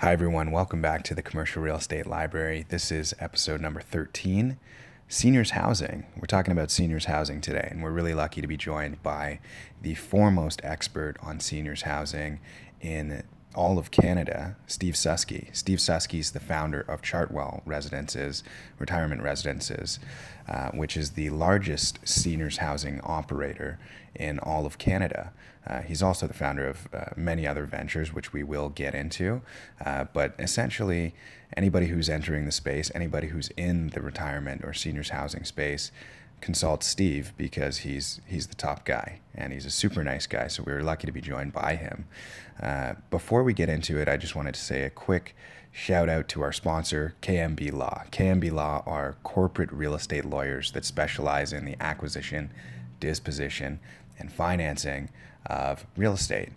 Hi, everyone. Welcome back to the Commercial Real Estate Library. This is episode number 13 Seniors Housing. We're talking about seniors housing today, and we're really lucky to be joined by the foremost expert on seniors housing in all of Canada, Steve Suske. Steve Suske is the founder of Chartwell Residences, Retirement Residences, uh, which is the largest seniors housing operator in all of Canada. Uh, he's also the founder of uh, many other ventures, which we will get into. Uh, but essentially, anybody who's entering the space, anybody who's in the retirement or seniors housing space, consult Steve because he's he's the top guy and he's a super nice guy. So we were lucky to be joined by him. Uh, before we get into it, I just wanted to say a quick shout out to our sponsor, KMB Law. KMB Law are corporate real estate lawyers that specialize in the acquisition, disposition, and financing of real estate.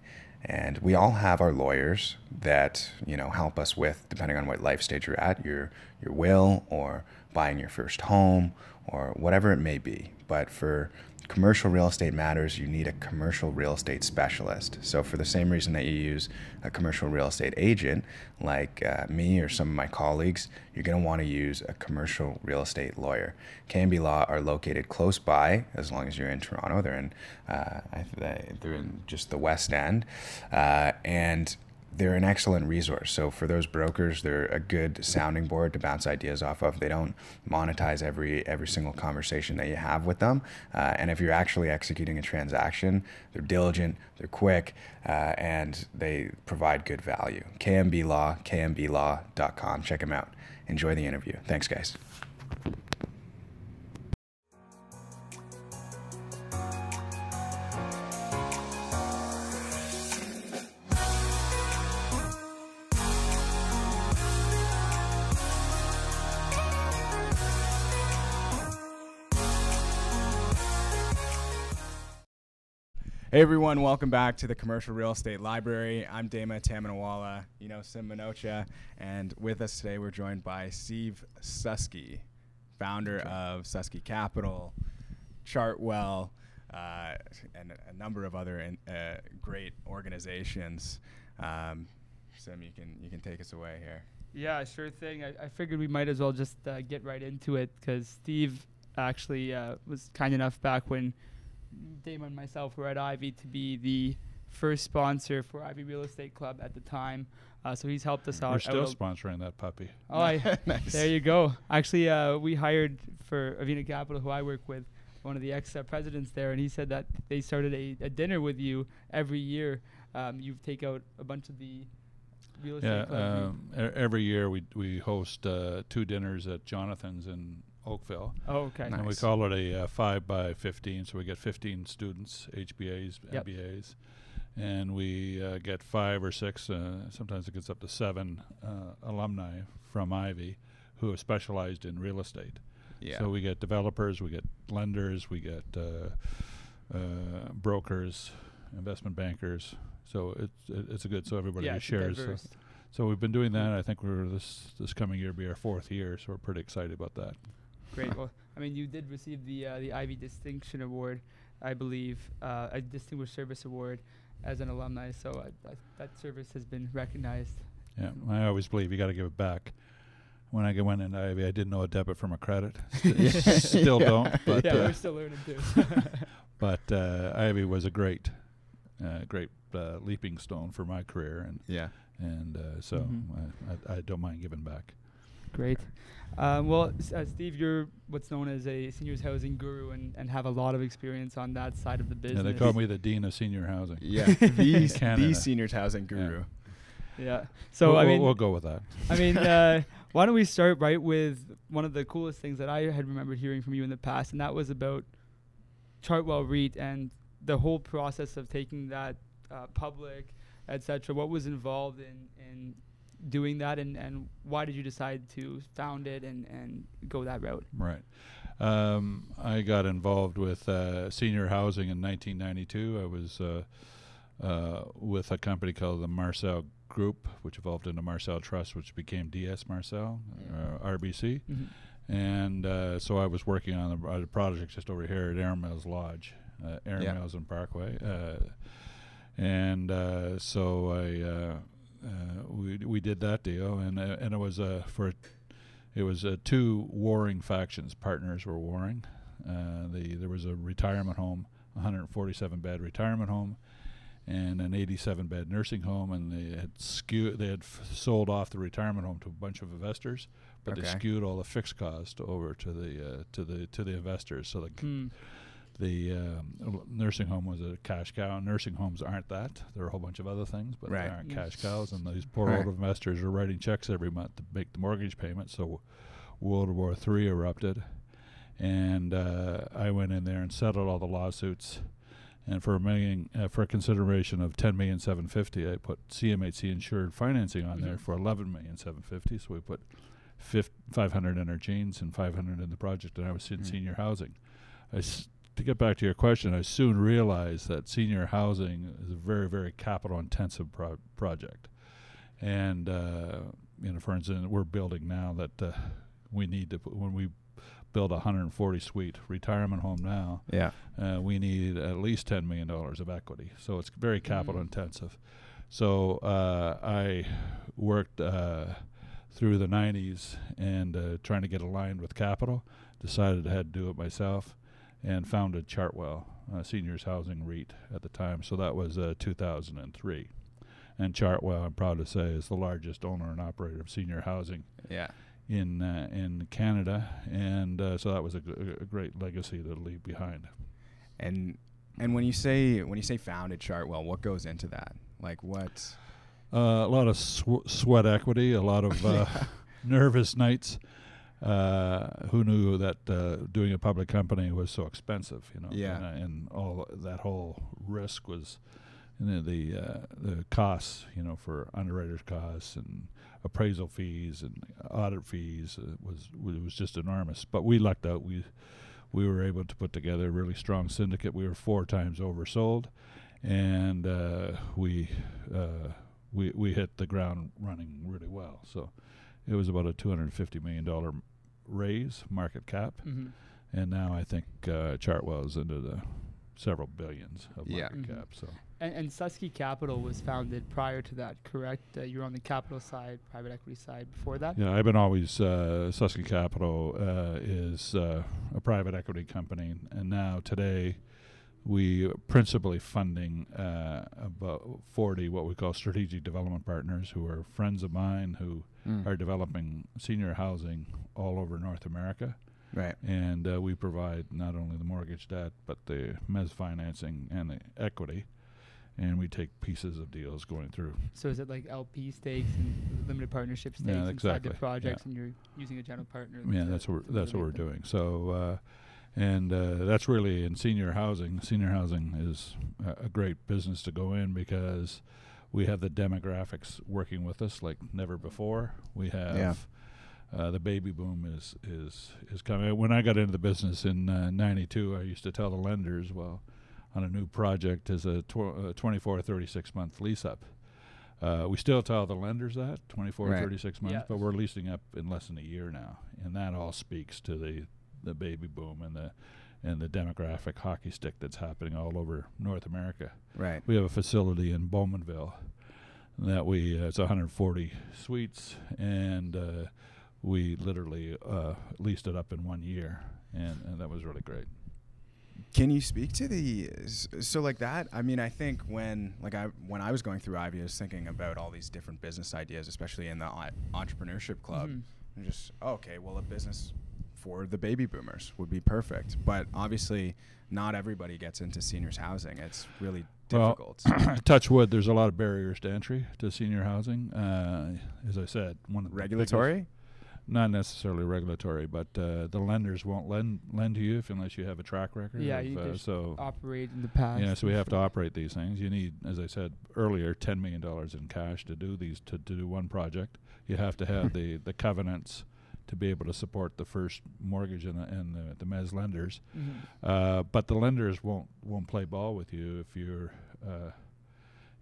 And we all have our lawyers that you know help us with, depending on what life stage you're at, your your will or buying your first home or whatever it may be. But for commercial real estate matters, you need a commercial real estate specialist. So, for the same reason that you use a commercial real estate agent like uh, me or some of my colleagues, you're going to want to use a commercial real estate lawyer. KMB Law are located close by, as long as you're in Toronto. They're in, uh, they're in just the West End, uh, and they're an excellent resource. So for those brokers, they're a good sounding board to bounce ideas off of. They don't monetize every every single conversation that you have with them. Uh, and if you're actually executing a transaction, they're diligent, they're quick, uh, and they provide good value. KMB Law, KMBLaw.com. Check them out. Enjoy the interview. Thanks, guys. Hey everyone, welcome back to the Commercial Real Estate Library. I'm Damon Tamanawala, you know Sim Minocha, and with us today we're joined by Steve Suske, founder of Suske Capital, Chartwell, uh, and a number of other in, uh, great organizations. Um, Sim, you can you can take us away here. Yeah, sure thing. I, I figured we might as well just uh, get right into it because Steve actually uh, was kind enough back when Damon and myself were at Ivey to be the first sponsor for Ivey Real Estate Club at the time. Uh, so he's helped us out. We're still sponsoring that puppy. Oh, I, nice. there you go. Actually, uh, we hired for Avina Capital, who I work with, one of the ex-presidents there, and he said that they started a, a dinner with you every year. Um, you take out a bunch of the real estate. Yeah, um, every year we we host uh, two dinners at Jonathan's in Oakville. Oh, okay. Nice. And we call it a uh, five by fifteen, so we get fifteen students, HBAs, yep. MBAs, and we uh, get five or six. Uh, sometimes it gets up to seven uh, alumni from Ivey who have specialized in real estate. Yeah. So we get developers, we get lenders, we get uh, uh, brokers, investment bankers. So it's it's a good so everybody yeah, shares. So, so we've been doing that. I think we're this this coming year be our fourth year, so we're pretty excited about that. Great. well, I mean, you did receive the uh, the Ivey Distinction Award, I believe, uh, a Distinguished Service Award as an alumni. So uh, that service has been recognized. Yeah, I always believe you got to give it back. When I went into Ivey, I didn't know a debit from a credit. still don't. But yeah, we're uh, still learning too. but uh, Ivey was a great, uh, great leaping stone for my career, and yeah, and so mm-hmm. I, I, I don't mind giving back. Great. Um, well, uh, Steve, you're what's known as a seniors housing guru and, and have a lot of experience on that side of the business. Yeah, they call me the dean of senior housing. Yeah, the, the seniors housing guru. Yeah. yeah. So we'll, I mean, we'll go with that. I mean, uh, why don't we start right with one of the coolest things that I had remembered hearing from you in the past, and that was about Chartwell REIT and the whole process of taking that uh, public, etc. What was involved in in doing that, and, and why did you decide to found it and, and go that route? Right. Um, I got involved with uh, senior housing in 1992. I was uh, uh, with a company called the Marcel Group, which evolved into Marcel Trust, which became DS Marcel, uh, RBC. Mm-hmm. And uh, so I was working on a, a, project just over here at Erin Mills Lodge, uh, Erin yeah. Mills and Parkway. and so I uh, we we did that deal, and uh, and it was uh, for it was uh, two warring factions. Partners were warring. Uh, the there was a retirement home, 147 bed retirement home, and an 87 bed nursing home, and they had skewed they had f- sold off the retirement home to a bunch of investors, but they skewed all the fixed cost over to the uh, to the to the investors. So the Hmm. The um, nursing home was a cash cow. Nursing homes aren't that. There are a whole bunch of other things, but Right. they aren't Mm. cash cows. And these poor Right. old investors are writing checks every month to make the mortgage payment. So World War III erupted, and uh, I went in there and settled all the lawsuits. And for a million, uh, for a consideration of ten million seven fifty, I put CMHC insured financing on there Mhm. for eleven million seven fifty. So we put fif- five hundred in our jeans and five hundred in the project, and I was in Mm. senior housing. I s- to get back to your question, I soon realized that senior housing is a very, very capital intensive pro- project. And, uh, you know, for instance, we're building now that uh, we need to, put, when we build a 140 suite retirement home now, Yeah. uh, we need at least $10 million of equity. So it's very capital Mm. intensive. So uh, I worked uh, through the 90s and uh, trying to get aligned with capital, decided I had to do it myself, and founded Chartwell uh, Seniors Housing REIT at the time. So that was uh, 2003. And Chartwell, I'm proud to say, is the largest owner and operator of senior housing Yeah. in uh, in Canada, and uh, so that was a, g- a great legacy to leave behind. And and when you say when you say founded Chartwell, what goes into that? Like what? Uh, a lot of sw- sweat equity, a lot of uh, nervous nights. Uh, who knew that uh, doing a public company was so expensive? You know, Yeah. and, uh, and all that whole risk was, you know, the uh, the costs, you know, for underwriters' costs and appraisal fees and audit fees uh, was it was just enormous. But we lucked out. We we were able to put together a really strong syndicate. We were four times oversold, and uh, we uh, we we hit the ground running really well. So it was about a two hundred fifty million dollar raise market cap, hmm and now I think uh, Chartwell's into the several billions of Yeah. market Mhm. cap. So And, and Suske Capital was founded prior to that, correct? Uh, you were on the capital side, private equity side before that. yeah, I've been always uh, Suske Capital uh, is uh, a private equity company, and now today. We principally funding uh, about 40 what we call strategic development partners who are friends of mine who Mm. are developing senior housing all over North America. Right. And uh, we provide not only the mortgage debt, but the mezz financing and the equity. And we take pieces of deals going through. So is it like LP stakes and limited partnership stakes Yeah, inside exactly. the Yeah. projects, and you're using a general partner? Yeah, that's what we're, that's what we're doing. So, uh, and uh, that's really in senior housing. Senior housing is a, a great business to go in because we have the demographics working with us like never before. We have uh, the baby boom is is is coming. When I got into the business in uh, '92, I used to tell the lenders, well, on a new project is a tw- uh, 24 or 36 month lease up. Uh, we still tell the lenders that 24 Right. or 36 months, Yeah. but we're leasing up in less than a year now, and that all speaks to the the baby boom and the and the demographic hockey stick that's happening all over North America. Right. We have a facility in Bowmanville that we uh, it's 140 suites, and uh, we literally uh, leased it up in one year, and, and that was really great. Can you speak to the so like that? I mean, I think when like I when I was going through Ivey, I was thinking about all these different business ideas, especially in the entrepreneurship club. Mhm. And just okay, well, a business for the baby boomers would be perfect. But obviously, not everybody gets into seniors housing. It's really Well, difficult. Touch wood, there's a lot of barriers to entry to senior housing. Uh, as I said, one of the biggest- Regulatory. not necessarily regulatory, but uh, the lenders won't lend lend to you if unless you have a track record. Yeah, of, you uh, just so Operate in the past. Yeah, so we have to operate these things. You need, as I said earlier, ten million dollars in cash to do these to, to do one project. You have to have the, the covenants to be able to support the first mortgage and the, and the, the mezz lenders. Mhm. Uh, but the lenders won't won't play ball with you if you're uh,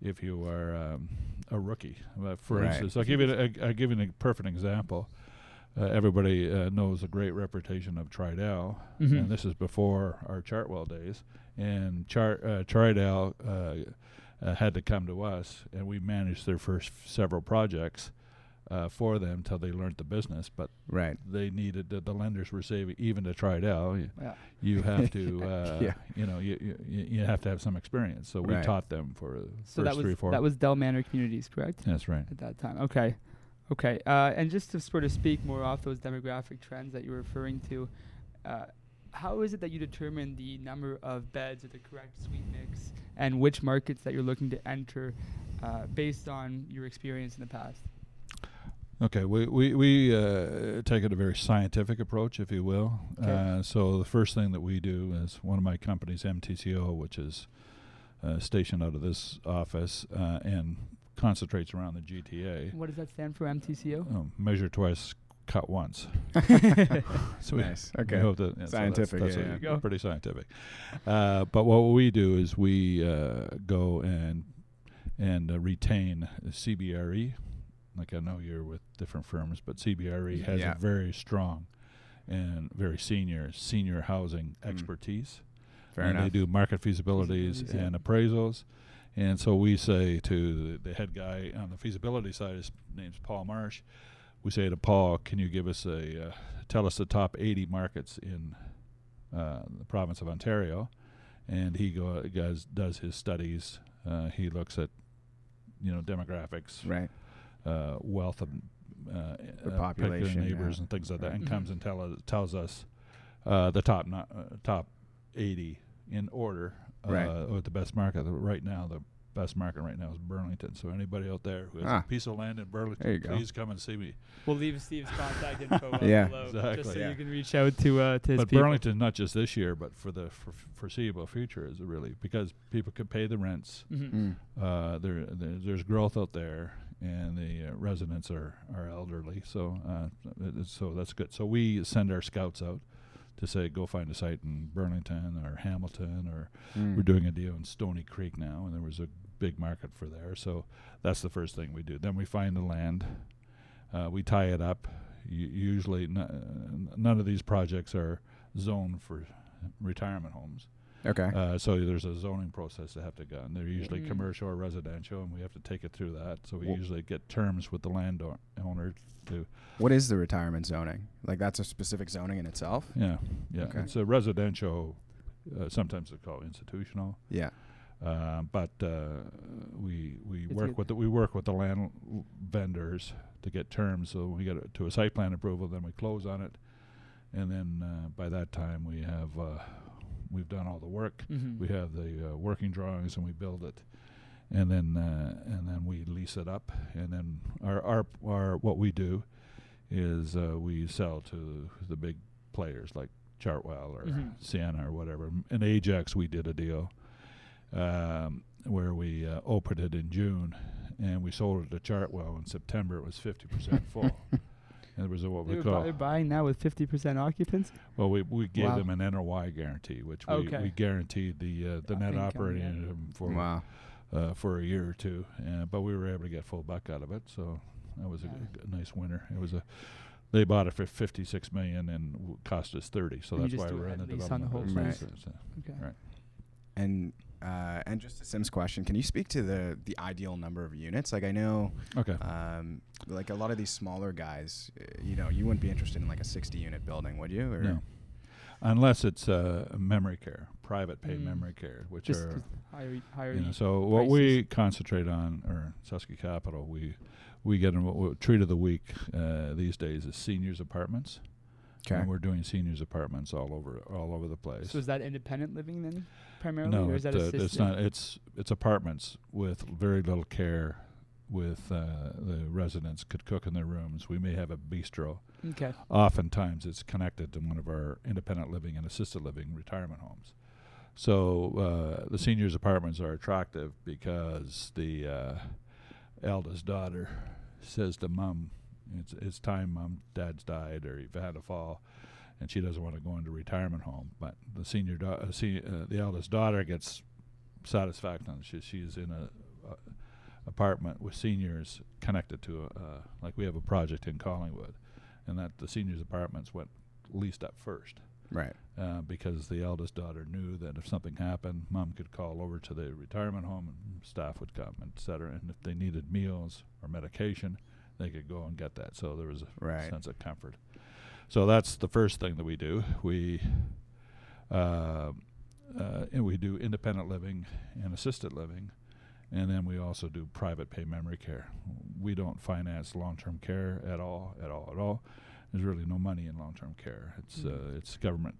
if you are um, a rookie. Uh, for Right. instance, I'll give you a, I'll give you a perfect example. Uh, everybody uh, knows the great reputation of Tridel, Mhm. and this is before our Chartwell days. And Char- uh, Tridel uh, uh, had to come to us, and we managed their first f- several projects uh, for them until they learned the business. But Right. they needed the, the lenders were saving even to try it out. You, Yeah. you have to, uh, Yeah. you know, you, you you have to have some experience. So we Right. taught them for the So first that was three four. that was Del Manor Communities, correct? That's right. At that time. Okay. Okay. Uh, and just to sort of speak more off those demographic trends that you're referring to, uh, how is it that you determine the number of beds or the correct suite mix and which markets that you're looking to enter uh, based on your experience in the past? Okay, we we we uh, take it a very scientific approach, if you will. Okay. Uh, so the first thing that we do is one of my companies, MTCO, which is uh, stationed out of this office uh, and concentrates around the GTA. What does that stand for, MTCO? Um, measure twice, cut once. So Nice. we Okay. hope that- yeah, so Scientific, That's, yeah, that's yeah. a- There pretty scientific. Uh, but what we do is we uh, go and and uh, retain CBRE. Like I know you're with different firms, but CBRE has Yeah. a very strong and very senior senior housing Mm. expertise. Fair and enough. they do market feasibilities Feasibilities, yeah. and appraisals. And so we say to the, the head guy on the feasibility side, his name's Paul Marsh. We say to Paul, "Can you give us a uh, tell us the top 80 markets in uh, the province of Ontario?" And he go goes does his studies. Uh, he looks at you know demographics, Right. Uh, wealth of uh, The uh, population, neighbors yeah. and things like that, Right. and Mhm. comes and tell us, tells us uh, the top no, uh, top 80 in order, uh, Right. or the best market. Right now, the best market right now is Burlington. So anybody out there who has Ah. a piece of land in Burlington, There you go. please come and see me. We'll leave Steve's contact info Yeah. below, just Exactly. so Yeah. you can reach out to uh, to his But people. Burlington, not just this year, but for the for foreseeable future, is it really because people can pay the rents. Mhm. Mm. Uh, there, there, there's growth out there, and the residents are, are elderly, so uh, so that's good. So we send our scouts out to say, go find a site in Burlington or Hamilton, or Mm. we're doing a deal in Stoney Creek now, and there was a big market for there. So that's the first thing we do. Then we find the land, uh, we tie it up. U- usually, n- none of these projects are zoned for retirement homes. Okay. Uh, so there's a zoning process they have to go. And they're usually Mm. commercial or residential, and we have to take it through that. So we Wh- usually get terms with the landowner to, what is the retirement zoning? Like that's a specific zoning in itself? yeah, yeah. Okay. It's a residential. Uh, sometimes they call it institutional, Yeah. uh, but uh, we we It's work with the, we work with the land l- vendors to get terms. So we get it to a site plan approval, then we close on it, and then uh, by that time we have uh, we've done all the work. Mhm. we have the uh, working drawings and we build it and then uh, and then we lease it up and then our our, our what we do is uh, we sell to the big players like Chartwell or Mhm. Sienna or whatever in Ajax we did a deal um, where we uh, opened it in June and we sold it to Chartwell in September it was 50% full and there was what we They're, call bu- buying now with 50% occupancy. well, we we gave Wow. them an NOI guarantee, which we, Okay. we guaranteed the uh, the Uh, net operating income for Wow. uh, for a year or two, uh, but we were able to get full buck out of it, so that was a, Yeah. g- g- nice winner. It was a they bought it for fifty six million and w- cost us thirty, so And that's why we're in the head lease on the development whole business. place? So- Okay. Right. And uh, and just a Sims question, can you speak to the the ideal number of units? Like I know, Okay. um, like a lot of these smaller guys, uh, you know, you wouldn't be interested in like a 60 unit building, would you? Or no. Unless it's uh, memory care, private pay Mm. memory care, which Just, are higher, higher. You know, y- so what we concentrate on, or Suske Capital, we we get in what we treat of the week uh, these days is seniors apartments. Okay. And we're doing seniors apartments all over all over the place. So is that independent living then, primarily, no, or is that uh, assisted? it's not. It's it's apartments with very little care. With uh, the residents could cook in their rooms. We may have a bistro. Okay. Oftentimes, it's connected to one of our independent living and assisted living retirement homes. So uh, the seniors' apartments are attractive because the uh, eldest daughter says to mom, "It's it's time, mom. Dad's died, or you've had a fall." And she doesn't want to go into retirement home, but the senior, uh, se- uh, the eldest daughter gets satisfaction. She, she's in a, a apartment with seniors connected to, a, uh, like we have a project in Collingwood, and that the seniors apartments went leased up first. Right. uh, because the eldest daughter knew that if something happened, mom could call over to the retirement home and staff would come, et cetera. And if they needed meals or medication, they could go and get that. So there was a Right. sense of comfort. So that's the first thing that we do. We uh, uh, and we do independent living and assisted living, and then we also do private pay memory care. We don't finance long-term care at all, at all, at all. There's really no money in long-term care. It's Mm. uh, it's government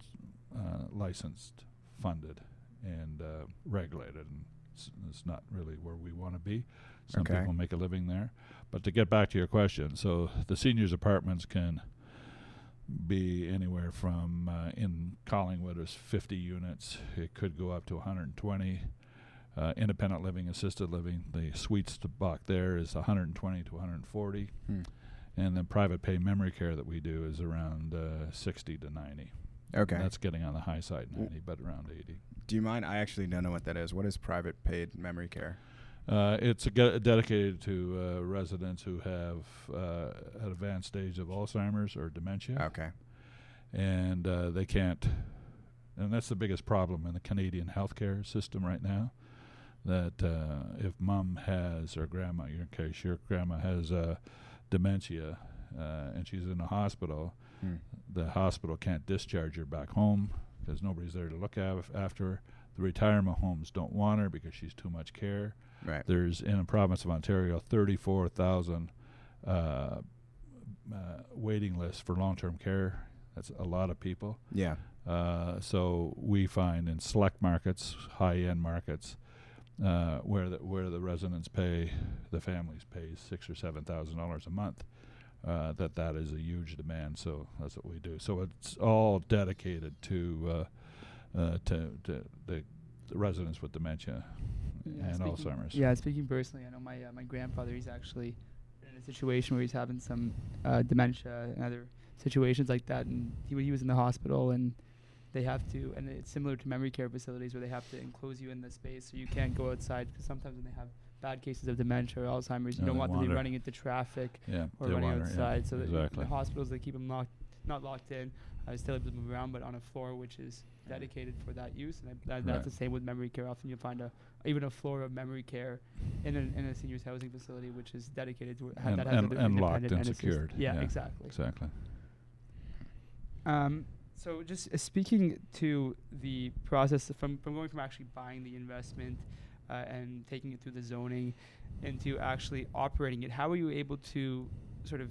uh, licensed, funded, and uh, regulated, and it's, it's not really where we want to be. Some Okay. people make a living there, but to get back to your question, so the seniors apartments can be anywhere from uh, in Collingwood is 50 units. It could go up to 120. Uh, independent living, assisted living, the sweet spot there is 120 to 140, Hmm. and then private pay memory care that we do is around uh, 60 to 90. Okay. That's getting on the high side, W- 90, but around 80. Do you mind? I actually don't know what that is. What is private paid memory care? Uh, it's a ge- dedicated to uh, residents who have uh, an advanced stage of Alzheimer's or dementia. Okay. and uh, they can't. And that's the biggest problem in the Canadian healthcare system right now. That uh, if mom has or grandma, in your case, your grandma has uh, dementia, uh, and she's in the hospital, Hmm. the hospital can't discharge her back home because nobody's there to look af- after her. The retirement homes don't want her because she's too much care. Right. There's in the province of Ontario 34,000 uh, uh, waiting lists for long-term care. That's a lot of people. Yeah. Uh, so we find in select markets, high-end markets, uh, where the where the residents pay, the families pay six or seven thousand dollars a month. Uh, that that is a huge demand. So that's what we do. So it's all dedicated to uh, to, to the, the residents with dementia Yeah, and Alzheimer's. Yeah, speaking personally, I know my uh, my grandfather. He's actually in a situation where he's having some uh, dementia and other situations like that, and he he was in the hospital, and they have to, and it's similar to memory care facilities where they have to enclose you in the space so you can't go outside because sometimes when they have bad cases of dementia or Alzheimer's, you Yeah, don't want them to be running into traffic Yeah, or running want her, yeah, outside. so that exactly. the hospitals they keep them locked, not locked in, uh, still able to move around, but on a floor which is dedicated for that use. And I, that, that's Right. the same with memory care. Often you'll find a even a floor of memory care in a, in a seniors housing facility which is dedicated to ha- And- that and- and locked and secured, Yeah, yeah. exactly. exactly. Um, so just uh, speaking to the process from from going from actually buying the investment uh, and taking it through the zoning into actually operating it, how are you able to sort of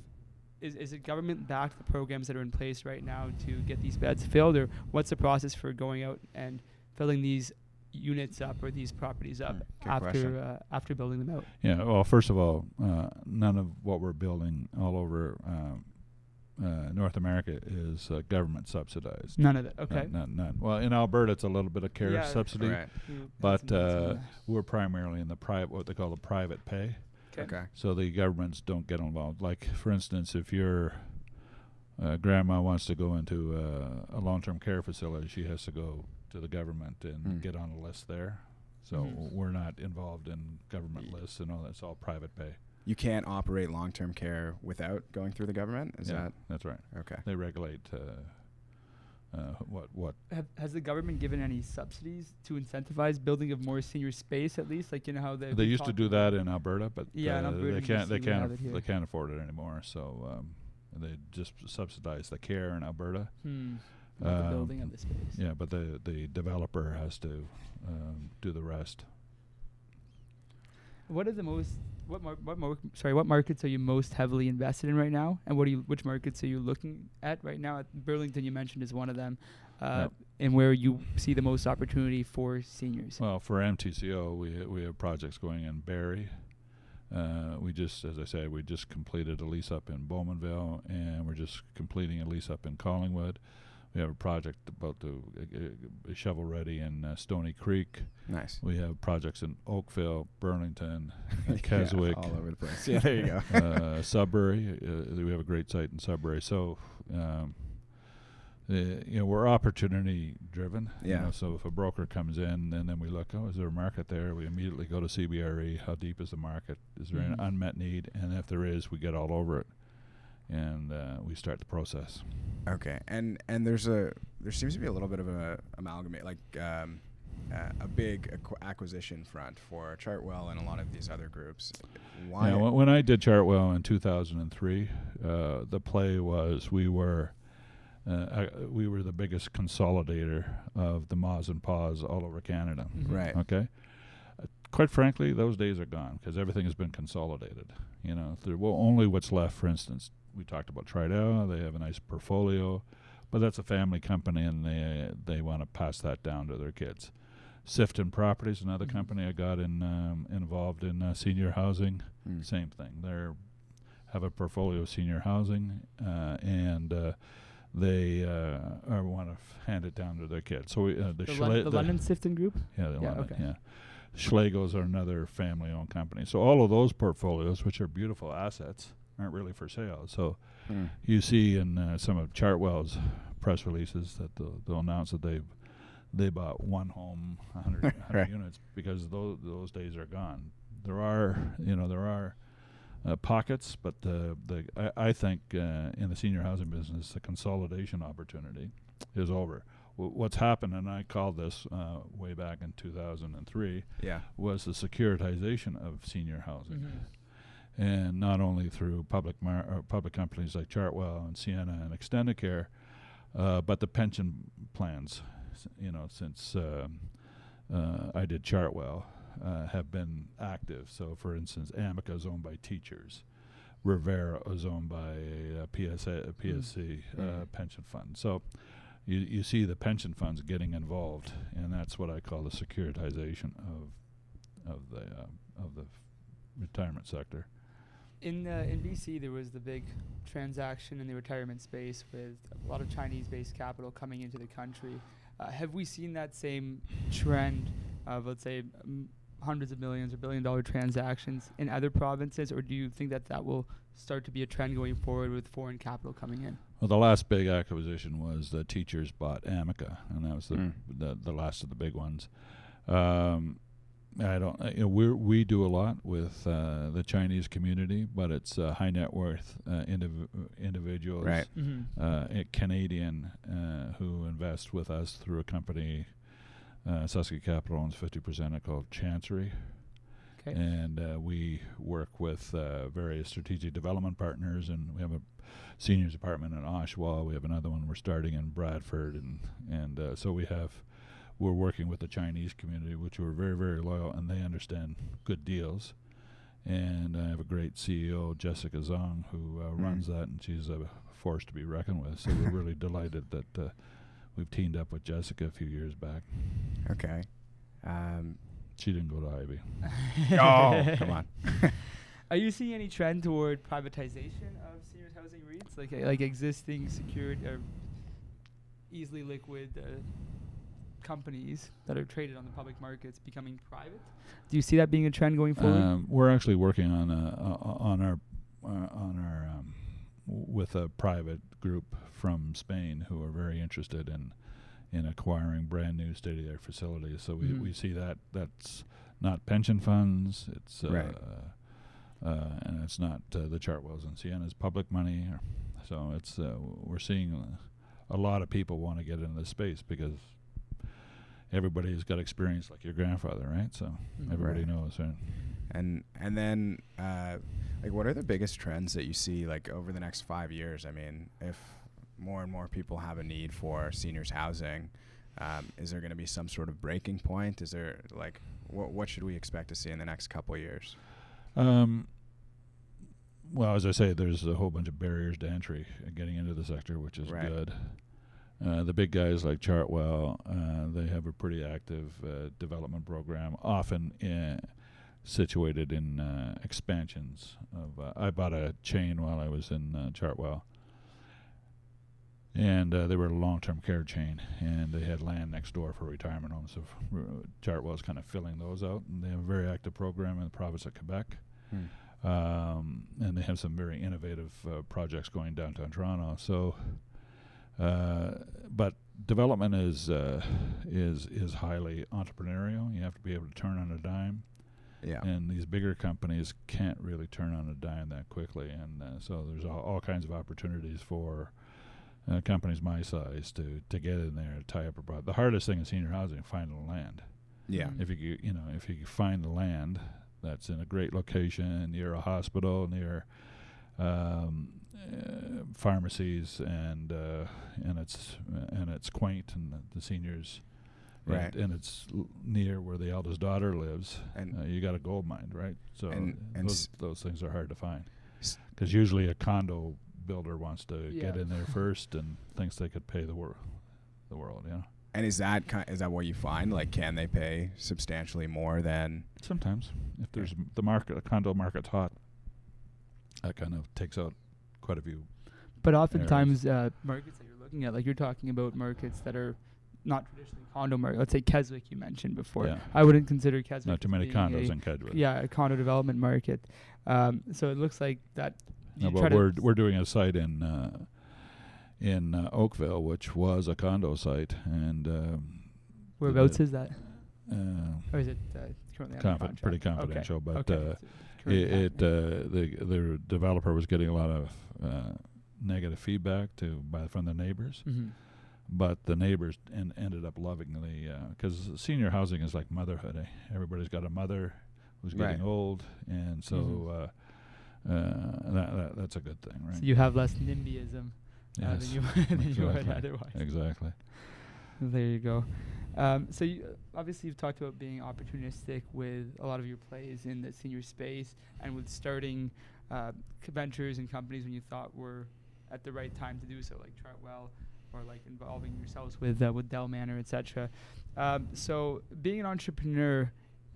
is, is it government backed the programs that are in place right now to get these beds filled or what's the process for going out and filling these units up or these properties up Hmm, good after uh, after building them out Yeah. Well, first of all, uh, none of what we're building all over um, uh, North America is uh, government subsidized. none of it None- okay None, none. Well, in Alberta, it's a little bit of care Yeah, subsidy. Right. Had But, some notes on uh. We're primarily in the private, what they call the private pay. Okay. So the governments don't get involved. Like, for instance, if your uh, grandma wants to go into uh, a long-term care facility, she has to go to the government and Mm. get on a list there. So Mhm. we're not involved in government Ye- lists and all that. It's all private pay. You can't operate long-term care without going through the government. Is that? yeah, that's right. okay? They regulate uh, uh, what what Have, has the government given any subsidies to incentivize building of more senior space at least? Like you know how they they used to do that in Alberta, but Yeah, uh, Alberta they can't they can't have aff- it here. they can't afford it anymore. So um, they just subsidize the care in Alberta. Hmm. Not the Um, building of the space. Yeah, but the the developer has to um, do the rest. What are the most what mar- what mar- sorry what markets are you most heavily invested in right now? And what are you which markets are you looking at right now? At Burlington you mentioned is one of them, uh, Yep. and where you see the most opportunity for seniors. Well, for MTCO, we we have projects going in Barrie. Uh, we just, as I said, we just completed a lease up in Bowmanville, and we're just completing a lease up in Collingwood. We have a project about to uh, uh, shovel ready in uh, Stoney Creek. Nice. We have projects in Oakville, Burlington, Yeah, Keswick, all over the place. Yeah, there you go. uh, Sudbury. Uh, we have a great site in Sudbury. So, um, uh, you know, we're opportunity driven. you Yeah. know, so if a broker comes in and then we look, oh, is there a market there? We immediately go to CBRE. How deep is the market? Is there Mhm. an unmet need? And if there is, we get all over it. And uh, we start the process. Okay, and and there's a there seems to be a little bit of a amalgamate like um, uh, a big acqu- acquisition front for Chartwell and a lot of these other groups. Why? Yeah, when, when I did Chartwell in 2003, uh, the play was we were uh, I, we were the biggest consolidator of the Ma's and Pa's all over Canada. Mhm. Right. Okay. Uh, quite frankly, those days are gone because everything has been consolidated. You know, there well only what's left. For instance, we talked about Tridel. They have a nice portfolio, but that's a family company, and they they want to pass that down to their kids. Sifton Properties, another Mhm. company I got in um, involved in uh, senior housing. Mm. Same thing. They're have a portfolio of senior housing, uh, and uh, they uh, are want to f- hand it down to their kids. So we, uh, the, The, Schla- Lon- the the- London Sifton Group. yeah, the Yeah, London, okay. yeah. Schlegels are another family-owned company. So all of those portfolios, which are beautiful assets, aren't really for sale. So Mm. you see in uh, some of Chartwell's press releases that they'll, they'll announce that they've they bought one home, 100, 100 Right. units, because those those days are gone. There are you know there are uh, pockets, but uh, the I, I think uh, in the senior housing business, the consolidation opportunity is over. W- what's happened, and I called this uh, way back in 2003, Yeah. was the securitization of senior housing Mm-hmm. And not only through public mar- or public companies like Chartwell and Sienna and Extendicare, uh, but the pension plans. S- You know, since um, uh, I did Chartwell, uh, have been active. So, for instance, Amica is owned by teachers. Revera is owned by a PSA, a PSC uh, Mm. pension fund. So, you you see the pension funds getting involved, and that's what I call the securitization of of the uh, of the retirement sector. In uh, in BC, there was the big transaction in the retirement space with a lot of Chinese-based capital coming into the country. Uh, have we seen that same trend of, let's say, m- hundreds of millions or billion-dollar transactions in other provinces, or do you think that that will start to be a trend going forward with foreign capital coming in? Well, the last big acquisition was the teachers bought Amica, and that was the Mm. the, the last of the big ones. Um, I don't. uh, You know, we we do a lot with uh, the Chinese community, but it's uh, high net worth uh, indiv- individuals, Right. Mm-hmm. uh, Canadian uh, who invest with us through a company. Uh, Suske Capital owns fifty percent called Chancery, Okay. and uh, we work with uh, various strategic development partners, and we have a seniors apartment in Oshawa. We have another one we're starting in Bradford, and and uh, so we have we're working with the Chinese community, which we're very very loyal, and they understand good deals. And I have a great CEO, Jessica Zong, who uh, Mm. runs that, and she's a force to be reckoned with. So we're really delighted that uh, we've teamed up with Jessica a few years back. Okay. Um, She didn't go to Ivey. oh, come on. Are you seeing any trend toward privatization of seniors housing REITs, like uh, like existing secured or easily liquid uh, companies that are traded on the public markets becoming private? Do you see that being a trend going forward? Um, we're actually working on a, uh, on our uh, on our um, with a private group from Spain who are very interested in in acquiring brand new state of the art facilities. So we, Mhm. we see that that's not pension funds. It's uh, Right. uh, and it's not uh, the Chartwells and Sienna's public money. Or, so it's uh, we're seeing a lot of people want to get into this space because everybody's got experience like your grandfather, right? So Mhm. everybody Right. knows, right? And and then uh, like what are the biggest trends that you see like over the next five years? I mean, if more and more people have a need for seniors housing, um, is there going to be some sort of breaking point? Is there like what what should we expect to see in the next couple years? Um, well, as I say, there's a whole bunch of barriers to entry uh, getting into the sector, which is Right. good. Uh, the big guys like Chartwell, uh, they have a pretty active uh, development program, often uh, situated in uh, expansions. Of uh, I bought a chain while I was in uh, Chartwell, and uh, they were a long-term care chain, and they had land next door for retirement homes. So Chartwell's kind of filling those out, and they have a very active program in the province of Quebec um, and they have some very innovative uh, projects going downtown Toronto. So, but development is uh, is is highly entrepreneurial. You have to be able to turn on a dime, Yeah. and these bigger companies can't really turn on a dime that quickly, and uh, so there's all, all kinds of opportunities for uh, companies my size to to get in there and tie up a product. The hardest thing in senior housing finding the land. Yeah. Mm. If you you know if you can find the land that's in a great location near a hospital, near um, uh, pharmacies, and uh, and it's and it's quaint, and the, the seniors. Right. And, and it's l- near where the eldest daughter lives. And Uh, you got a gold mine, right? So And- and those, s- those things are hard to find because usually a condo builder wants to get in there first and thinks they could pay the world, the world. You know, and is that ki- is that what you find? Like, can they pay substantially more than? sometimes if there's m- the market, the condo market's hot, that kind of takes out quite a few. But oftentimes, uh, markets that you're looking at, like you're talking about markets that are not traditionally condo market. Let's say Keswick, you mentioned before. Yeah. I wouldn't consider Keswick. Not too many condos in Keswick. Yeah, a condo development market. Um, so it looks like that. No, but we're s- we're doing a site in uh, in uh, Oakville, which was a condo site, and um, whereabouts is that, uh, or is it uh, currently confi- pretty Okay, confidential. But okay. Uh, it, it uh, the the developer was getting a lot of uh, negative feedback to by from the neighbors, Mhm. but the neighbors en- ended up loving the because senior housing is like motherhood. Eh? Everybody's got a mother who's getting old, and so Mhm. uh, uh, that, that that's a good thing, right? So you have less NIMBYism uh, Yes, than you, than you would otherwise. exactly. There you go. Um, so you, obviously you've talked about being opportunistic with a lot of your plays in the senior space and with starting uh, ventures and companies when you thought were at the right time to do so, like Chartwell or like involving yourselves with uh, with Del Manor, etc. Um, so being an entrepreneur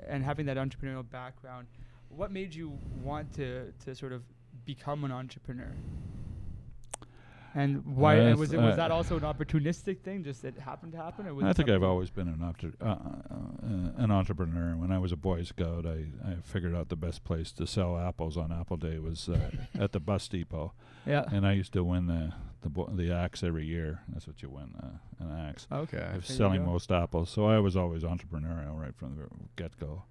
and having that entrepreneurial background, what made you want to to sort of become an entrepreneur? And why and was it was that also an opportunistic thing? Just it happened to happen, or was I think I've always been an opti- uh, uh, an entrepreneur. When I was a Boy Scout, I, I figured out the best place to sell apples on Apple Day was uh, at the bus depot, Yeah. and I used to win the the bo- the axe every year. That's what you win, uh, an axe. Okay. I was There you selling most apples, so I was always entrepreneurial right from the get go.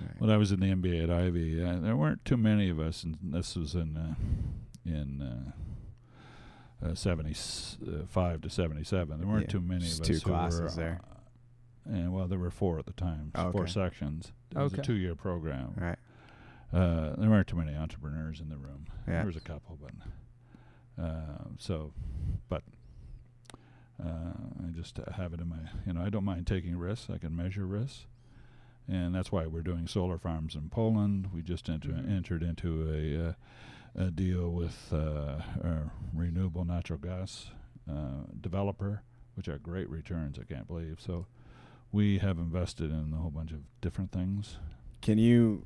Right. When I was in the MBA at Ivey, uh, there weren't too many of us, and this was in uh, in uh, uh, seventy five to seventy seven. There weren't Yeah, too many of two us were. classes there. uh, and well, there were four at the time, Oh, four okay. sections. It was a two year program. Right. Uh, there weren't too many entrepreneurs in the room. Yeah. There was a couple, but uh, so, but uh, I just uh, have it in my, you know, I don't mind taking risks. I can measure risks, and that's why we're doing solar farms in Poland. We just enter, Mhm. entered into a, uh, a deal with uh, a renewable natural gas uh, developer, which are great returns. I can't believe so. We have invested in a whole bunch of different things. Can you?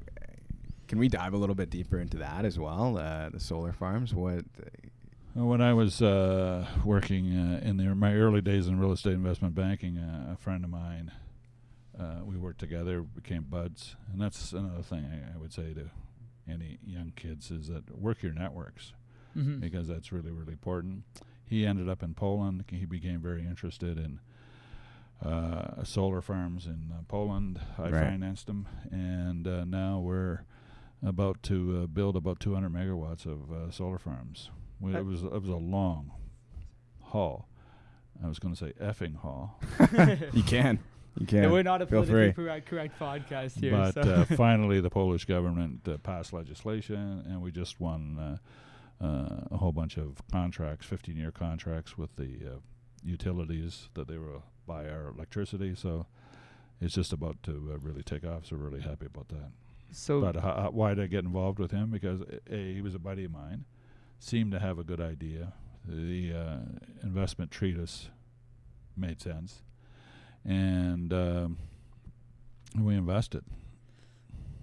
Can we dive a little bit deeper into that as well? Uh, the solar farms. What? When I was uh, working uh, in the, my early days in real estate investment banking, uh, a friend of mine, uh, we worked together, became buds, and that's another thing I, I would say to any young kids is that work your networks Mhm. because that's really really important. He ended up in Poland. He became very interested in uh, solar farms in uh, Poland. I Right. financed them, and uh, now we're about to uh, build about 200 megawatts of uh, solar farms. We, it was it was a long haul. I was going to say effing haul, you can. You can. We're not a Feel politically free. correct, correct podcast here. but so. uh, finally the Polish government uh, passed legislation, and we just won uh, uh, a whole bunch of contracts, 15-year contracts with the uh, utilities that they will buy our electricity. So it's just about to uh, really take off. So we're really happy about that. so But how, why did I get involved with him? Because a he was a buddy of mine, seemed to have a good idea. The uh, investment treatise made sense, and um, we invested.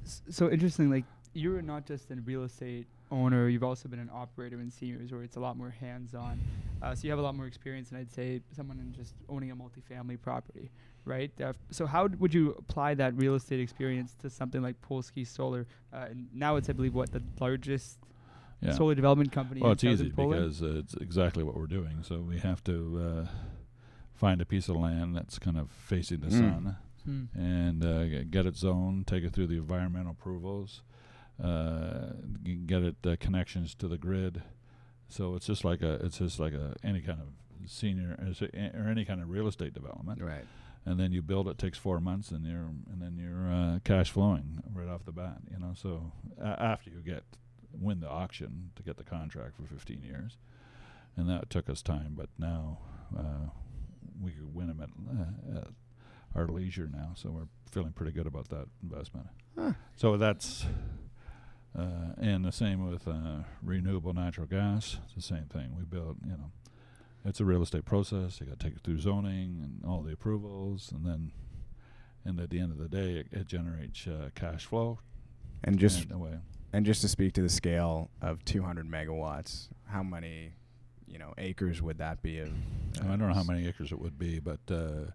S- so interesting like you're not just a real estate owner you've also been an operator in seniors where it's a lot more hands-on uh, so you have a lot more experience than i'd say someone in just owning a multifamily property right uh, so how d- would you apply that real estate experience to something like polski solar uh, and now it's i believe what the largest Yeah. solar development company Well, in it's easy because it's exactly what we're doing. So we have to uh, find a piece of land that's kind of facing the Mm. sun. Hmm. and uh, get it zoned, take it through the environmental approvals, uh, get it uh, connections to the grid. So it's just like a it's just like a any kind of senior or any kind of real estate development. Right. And then you build it takes four months, and you're and then you're uh, cash flowing right off the bat. You know, so a after you get win the auction to get the contract for 15 years, and that took us time. But now uh, we could win them at, uh, at our leisure now, so we're feeling pretty good about that investment. Huh. So that's uh, and the same with uh, renewable natural gas. It's the same thing. We build, you know, it's a real estate process. You got to take it through zoning and all the approvals, and then, and at the end of the day, it, it generates uh, cash flow. And just and and just to speak to the scale of 200 megawatts, how many, you know, acres would that be of? I don't know how many acres it would be, but uh,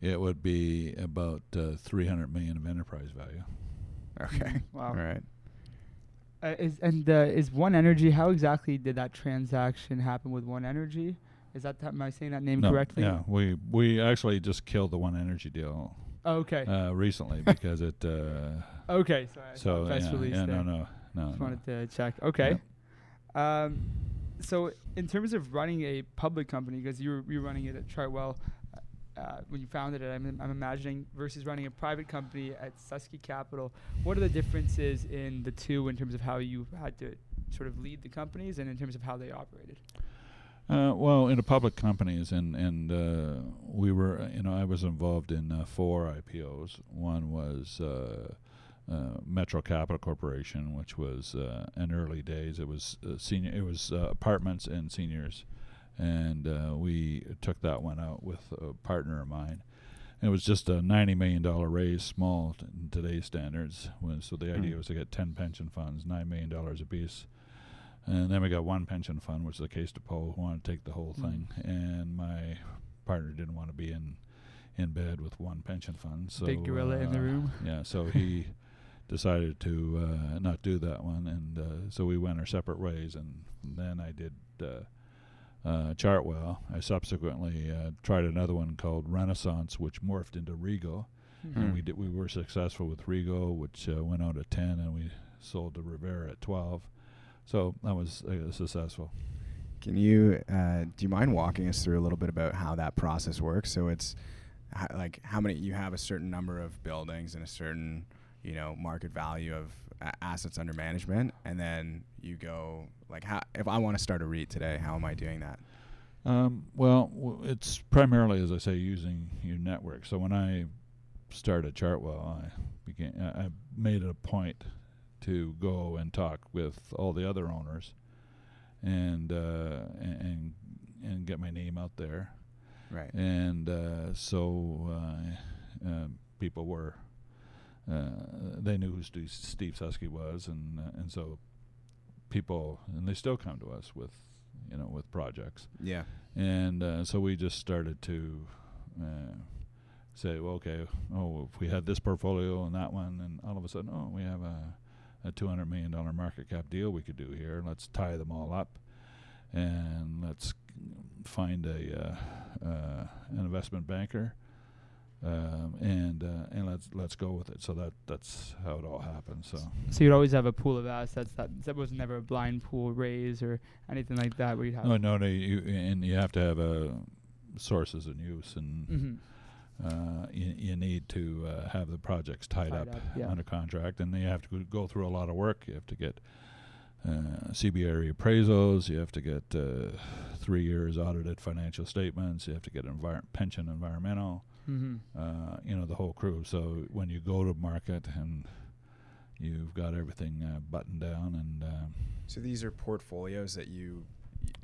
it would be about uh, 300 million of enterprise value. Okay. Wow. All right. Uh, is and uh, is One Energy? How exactly did that transaction happen with One Energy? Is that am I saying that name No, correctly? Yeah, we we actually just killed the one energy deal Oh, okay. uh, recently because it. Uh, okay. Sorry. So a press yeah, release yeah, there. no, no, no. Just no. wanted to check. Okay. Um, so in terms of running a public company, because you were you running it at Chartwell uh, when you founded it, I'm, I'm imagining versus running a private company at Suske Capital. What are the differences in the two in terms of how you had to sort of lead the companies and in terms of how they operated? Uh, well, in the public companies, and and uh, we were, uh, you know, I was involved in uh, four IPOs. One was uh, uh, Metro Capital Corporation, which was uh, in early days. It was uh, senior. It was uh, apartments and seniors, and uh, we took that one out with a partner of mine. It was just a ninety million dollar raise, small t- in today's standards. Was, so the idea Mm. was to get ten pension funds, nine million dollars apiece. And then we got one pension fund, which is the Caisse de dépôt, who wanted to take the whole Mm. thing. And my partner didn't want to be in in bed with one pension fund. So Big gorilla in the uh, room. Yeah, so he decided to uh, not do that one, and uh, so we went our separate ways. And then I did uh, uh, Chartwell. I subsequently uh, tried another one called Renaissance, which morphed into Rego. Mm-hmm. And we did. We were successful with Rego, which uh, went out at ten, and we sold to Revera at twelve. So that was uh, successful. Can you uh, do you mind walking us through a little bit about how that process works? So it's h- like how many you have a certain number of buildings and a certain you know market value of assets under management, and then you go like how if I want to start a REIT today, how am I doing that? Um, well, w- it's primarily, as I say, using your network. So when I started Chartwell, I began. I made it a point to go and talk with all the other owners, and uh, and and- and get my name out there. Right. And uh, so uh, uh, people were. Uh, they knew who Steve, Steve Suske was, and uh, and so people, and they still come to us with, you know, with projects Yeah. and uh, so we just started to uh, say, well, okay, oh, if we had this portfolio and that one, and all of a sudden, oh, we have a, a two hundred million dollar market cap deal we could do here. Let's tie them all up, and let's find a uh, uh, an investment banker, um, and uh, and let's let's go with it. So that that's how it all happened. So. So you'd always have a pool of assets that that was never a blind pool raise or anything like that where you'd have. No, no, no. You, and you have to have uh, sources and use, and hmm uh, you, you need to uh, have the projects tied, Tied up, up, yeah. under contract, and then you have to go- through a lot of work. You have to get uh, CBRE appraisals. You have to get uh, three years audited financial statements. You have to get envir- pension environmental. Hmm Uh, you know the whole crew. So when you go to market and you've got everything uh, buttoned down, and um, So these are portfolios that you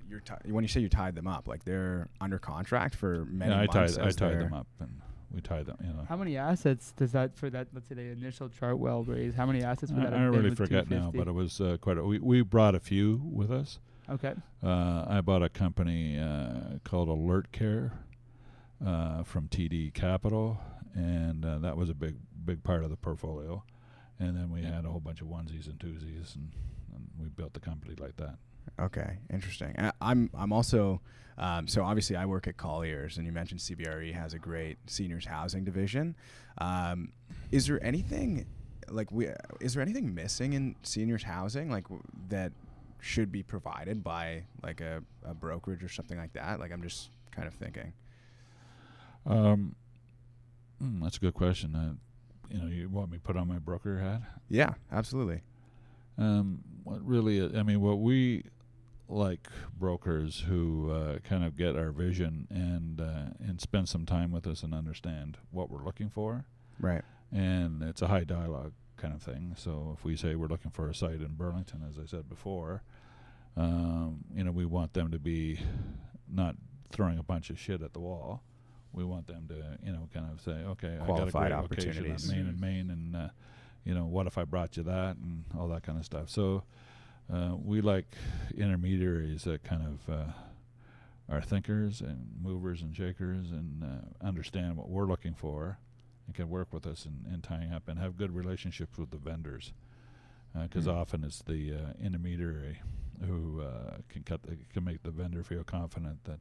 you're ti- when you say you tied them up, like they're under contract for many yeah, I months. tied I tied them up, and we tied them. You know. How many assets does that for that? Let's say the initial Chartwell raise. How many assets would I, that I have really with forget now, but it was uh, quite. A, we we brought a few with us. okay. Uh, I bought a company uh, called Alert Care uh, from TD Capital, and uh, that was a big big part of the portfolio. And then we had a whole bunch of onesies and twosies, and, and we built the company like that. Okay, interesting. I'm I'm also um, so obviously I work at Colliers, and you mentioned CBRE has a great seniors housing division. Um, is there anything like we is there anything missing in seniors housing like w- that should be provided by like a, a brokerage or something like that? Like I'm just kind of thinking. Um, mm, that's a good question. Uh, you know, you want me to put on my broker hat? Yeah, absolutely. Um, what really? I mean, what we like brokers who uh, kind of get our vision and uh, and spend some time with us and understand what we're looking for. Right. And it's a high dialogue kind of thing. So if we say we're looking for a site in Burlington, as I said before, um, you know, we want them to be not throwing a bunch of shit at the wall. We want them to, you know, kind of say, okay, Qualified I got a great location opportunities. on Main and Main, and uh, you know, what if I brought you that and all that kind of stuff. So uh, we like intermediaries that kind of uh, are thinkers and movers and shakers and uh, understand what we're looking for and can work with us in, in tying up and have good relationships with the vendors. Because Mm. often it's the uh, intermediary who uh, can cut the, can make the vendor feel confident that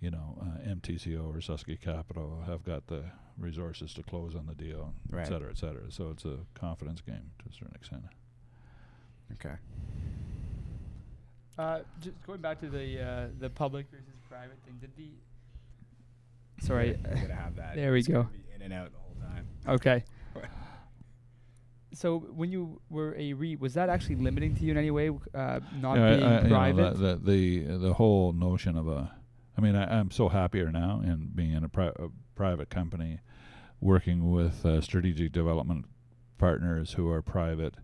you know uh, MTCO or Suske Capital have got the resources to close on the deal, Right. et cetera, et cetera. So it's a confidence game to a certain extent. Okay. Uh, just going back to the uh, the public versus private thing. Did the sorry. You gotta have that. There we It's go. be in and out the whole time. Okay. So when you were a REIT, was that actually limiting to you in any way? Uh, not Yeah, I- being I- you know, private. the, the the the whole notion of a, I mean, I, I'm so happier now in being in a, pri- a private company, working with uh, strategic development partners who are private,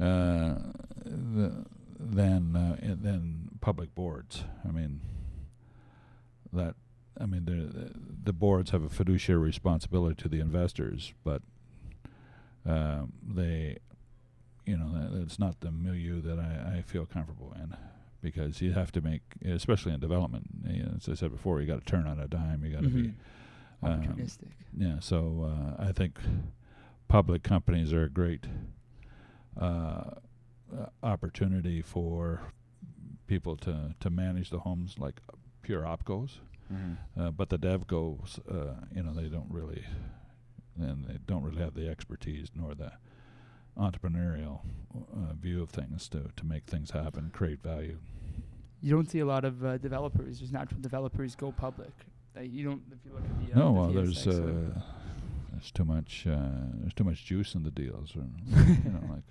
uh, the, than uh, than public boards. I mean, that I mean the the boards have a fiduciary responsibility to the investors, but um, they you know, it's not the milieu that I, I feel comfortable in because you have to make, especially in development, you know, as I said before, you got to turn on a dime. You got to Mhm. be, um, Opportunistic. yeah. So uh, I think public companies are a great uh, uh, opportunity for people to, to manage the homes like pure opcos. Mm-hmm. Uh, but the devcos, uh, you know, they don't really, and they don't really have the expertise nor the entrepreneurial uh, view of things to, to make things happen, create value. You don't see a lot of uh, developers, just natural developers, go public. Like you don't. If you look at the uh, no, the well, there's uh, there's too much uh, there's too much juice in the deals, or you know, like,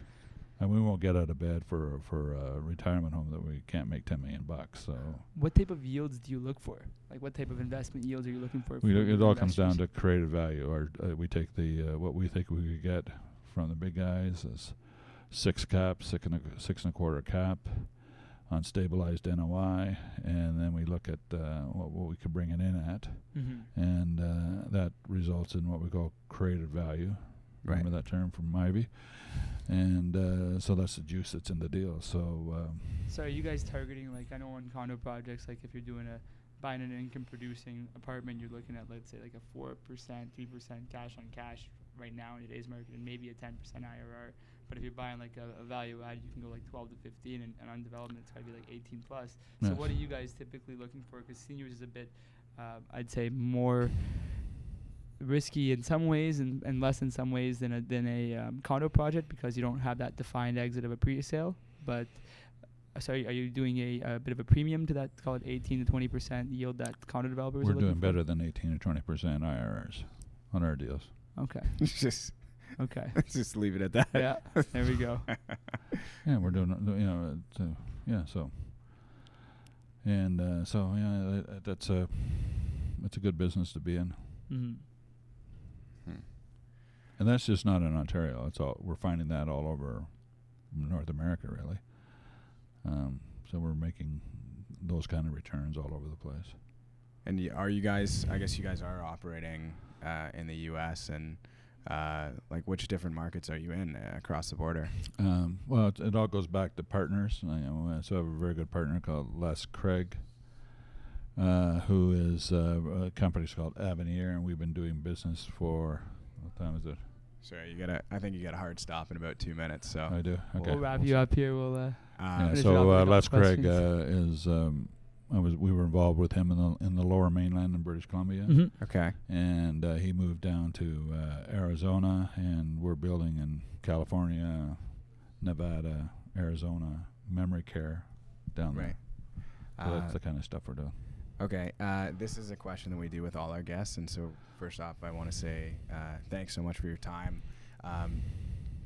and we won't get out of bed for for a retirement home that we can't make ten million bucks. So what type of yields do you look for? Like what type of investment yields are you looking for? we, for it all comes down to creative value. Or uh, we take the uh, what we think we could get from the big guys is six cap, six and a, six and a quarter cap on stabilized NOI, and then we look at uh, what, what we could bring it in at, Mhm. and uh, that results in what we call creative value. Right. Remember that term from Ivey? And uh, so that's the juice that's in the deal. So um, So are you guys targeting like I know on condo projects, like if you're doing a buying an income producing apartment, you're looking at let's say like a four percent, three percent cash on cash right now in today's market, and maybe a ten percent IRR. But if you're buying like a, a value add, you can go like 12 to 15, and, and on development it's got to be like 18 plus. So Yes. what are you guys typically looking for? Because seniors is a bit, uh, I'd say, more risky in some ways and, and less in some ways than a than a um, condo project because you don't have that defined exit of a pre-sale. But uh, sorry, are you doing a, a bit of a premium to that? Call it 18 to 20 percent yield that condo developers we're are doing for? better than 18 to 20 percent IRRs on our deals. Okay. just Okay. let's just leave it at that. yeah. There we go. Yeah, we're doing, uh, you know, it's, uh, yeah. So, and uh, so yeah, that, that's a that's a good business to be in, hmm Hmm. and that's just not in Ontario. It's all we're finding that all over North America, really. Um, so we're making those kind of returns all over the place. And y- are you guys? I guess you guys are operating uh, in the U.S. and uh, like which different markets are you in uh, across the border? Um, well, it, it all goes back to partners. I, you know, uh, so I have a very good partner called Les Craig, uh, who is uh, a company called Avenir, and we've been doing business for what time is it? Sorry, you got to I think you got a hard stop in about two minutes. So I do. Okay. We'll wrap We'll you see. up here. We'll uh, Yeah, so uh, Les a Craig uh, is um, I was we were involved with him in the in the Lower Mainland in British Columbia, Mhm. Okay. and uh, he moved down to uh, Arizona, and we're building in California, Nevada, Arizona memory care down Right. there. So Uh, that's the kind of stuff we're doing. Okay, uh, this is a question that we do with all our guests, and so first off, I want to say uh, thanks so much for your time. Um,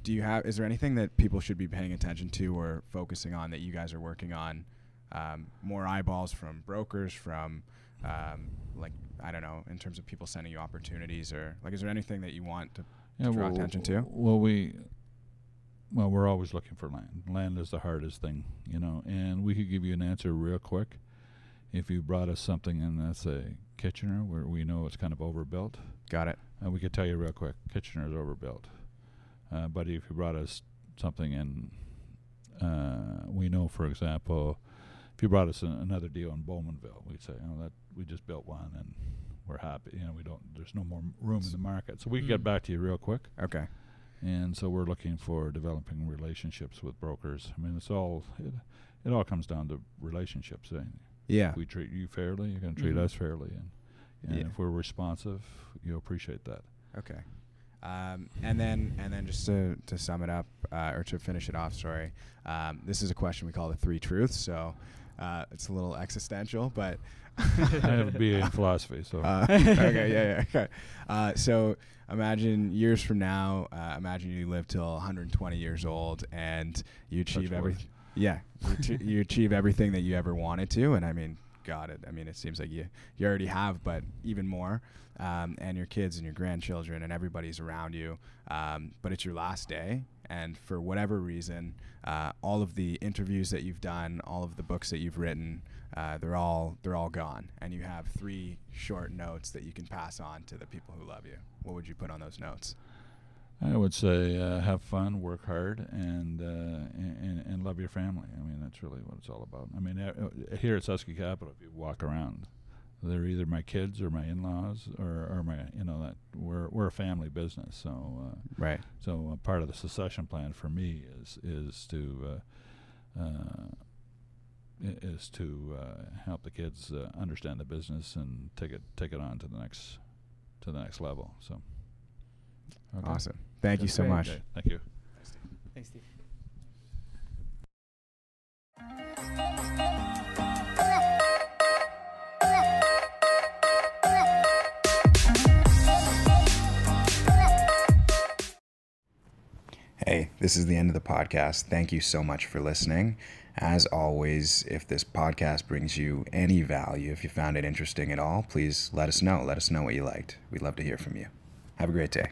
do you have? Is there anything that people should be paying attention to or focusing on that you guys are working on? Um, more eyeballs from brokers, from um, like I don't know, in terms of people sending you opportunities, or like, is there anything that you want to? draw well, attention to? Well, we well we're always looking for land. Land is the hardest thing, you know, and we could give you an answer real quick if you brought us something in that's a Kitchener where we know it's kind of overbuilt. Got it. Uh, we could tell you real quick, Kitchener is overbuilt. Uh, but if you brought us something in, uh, we know, for example, if you brought us an, another deal in Bowmanville, we'd say, oh, that we just built one and we're happy. You know, we don't. There's no more room in the market, so we can get Mm. back to you real quick. Okay. And so we're looking for developing relationships with brokers. I mean, it's all it, it all comes down to relationships. Eh? Yeah. If we treat you fairly, you're going to treat Mhm. us fairly, and and Yeah. if we're responsive, you appreciate that. Okay. Um, and then, and then, just to, to sum it up, uh, or to finish it off, sorry. Um, this is a question we call the three truths. So uh, it's a little existential, but I have a BA in philosophy, so uh, okay, yeah, yeah. Okay. Uh, so imagine years from now. Uh, imagine you live till 120 years old and you achieve everything. Yeah, you, ach- you achieve everything that you ever wanted to, and I mean, God, it. I mean, it seems like you you already have, but even more. Um, and your kids and your grandchildren and everybody's around you. Um, but it's your last day, and for whatever reason, uh, all of the interviews that you've done, all of the books that you've written, uh, they're all they're all gone, and you have three short notes that you can pass on to the people who love you. What would you put on those notes? I would say uh, have fun, work hard, and, uh, and and love your family. I mean, that's really what it's all about. I mean, uh, uh, here at Suske Capital, if you walk around, they're either my kids or my in-laws or, or my you know that we're we're a family business. So uh, Right. so part of the succession plan for me is is to uh, uh, is to uh, help the kids uh, understand the business and take it take it on to the next to the next level. So okay. Awesome. Thank you so great. much. Okay, thank you. Thanks, Steve. Hey, this is the end of the podcast. Thank you so much for listening. As always, if this podcast brings you any value, if you found it interesting at all, please let us know. Let us know what you liked. We'd love to hear from you. Have a great day.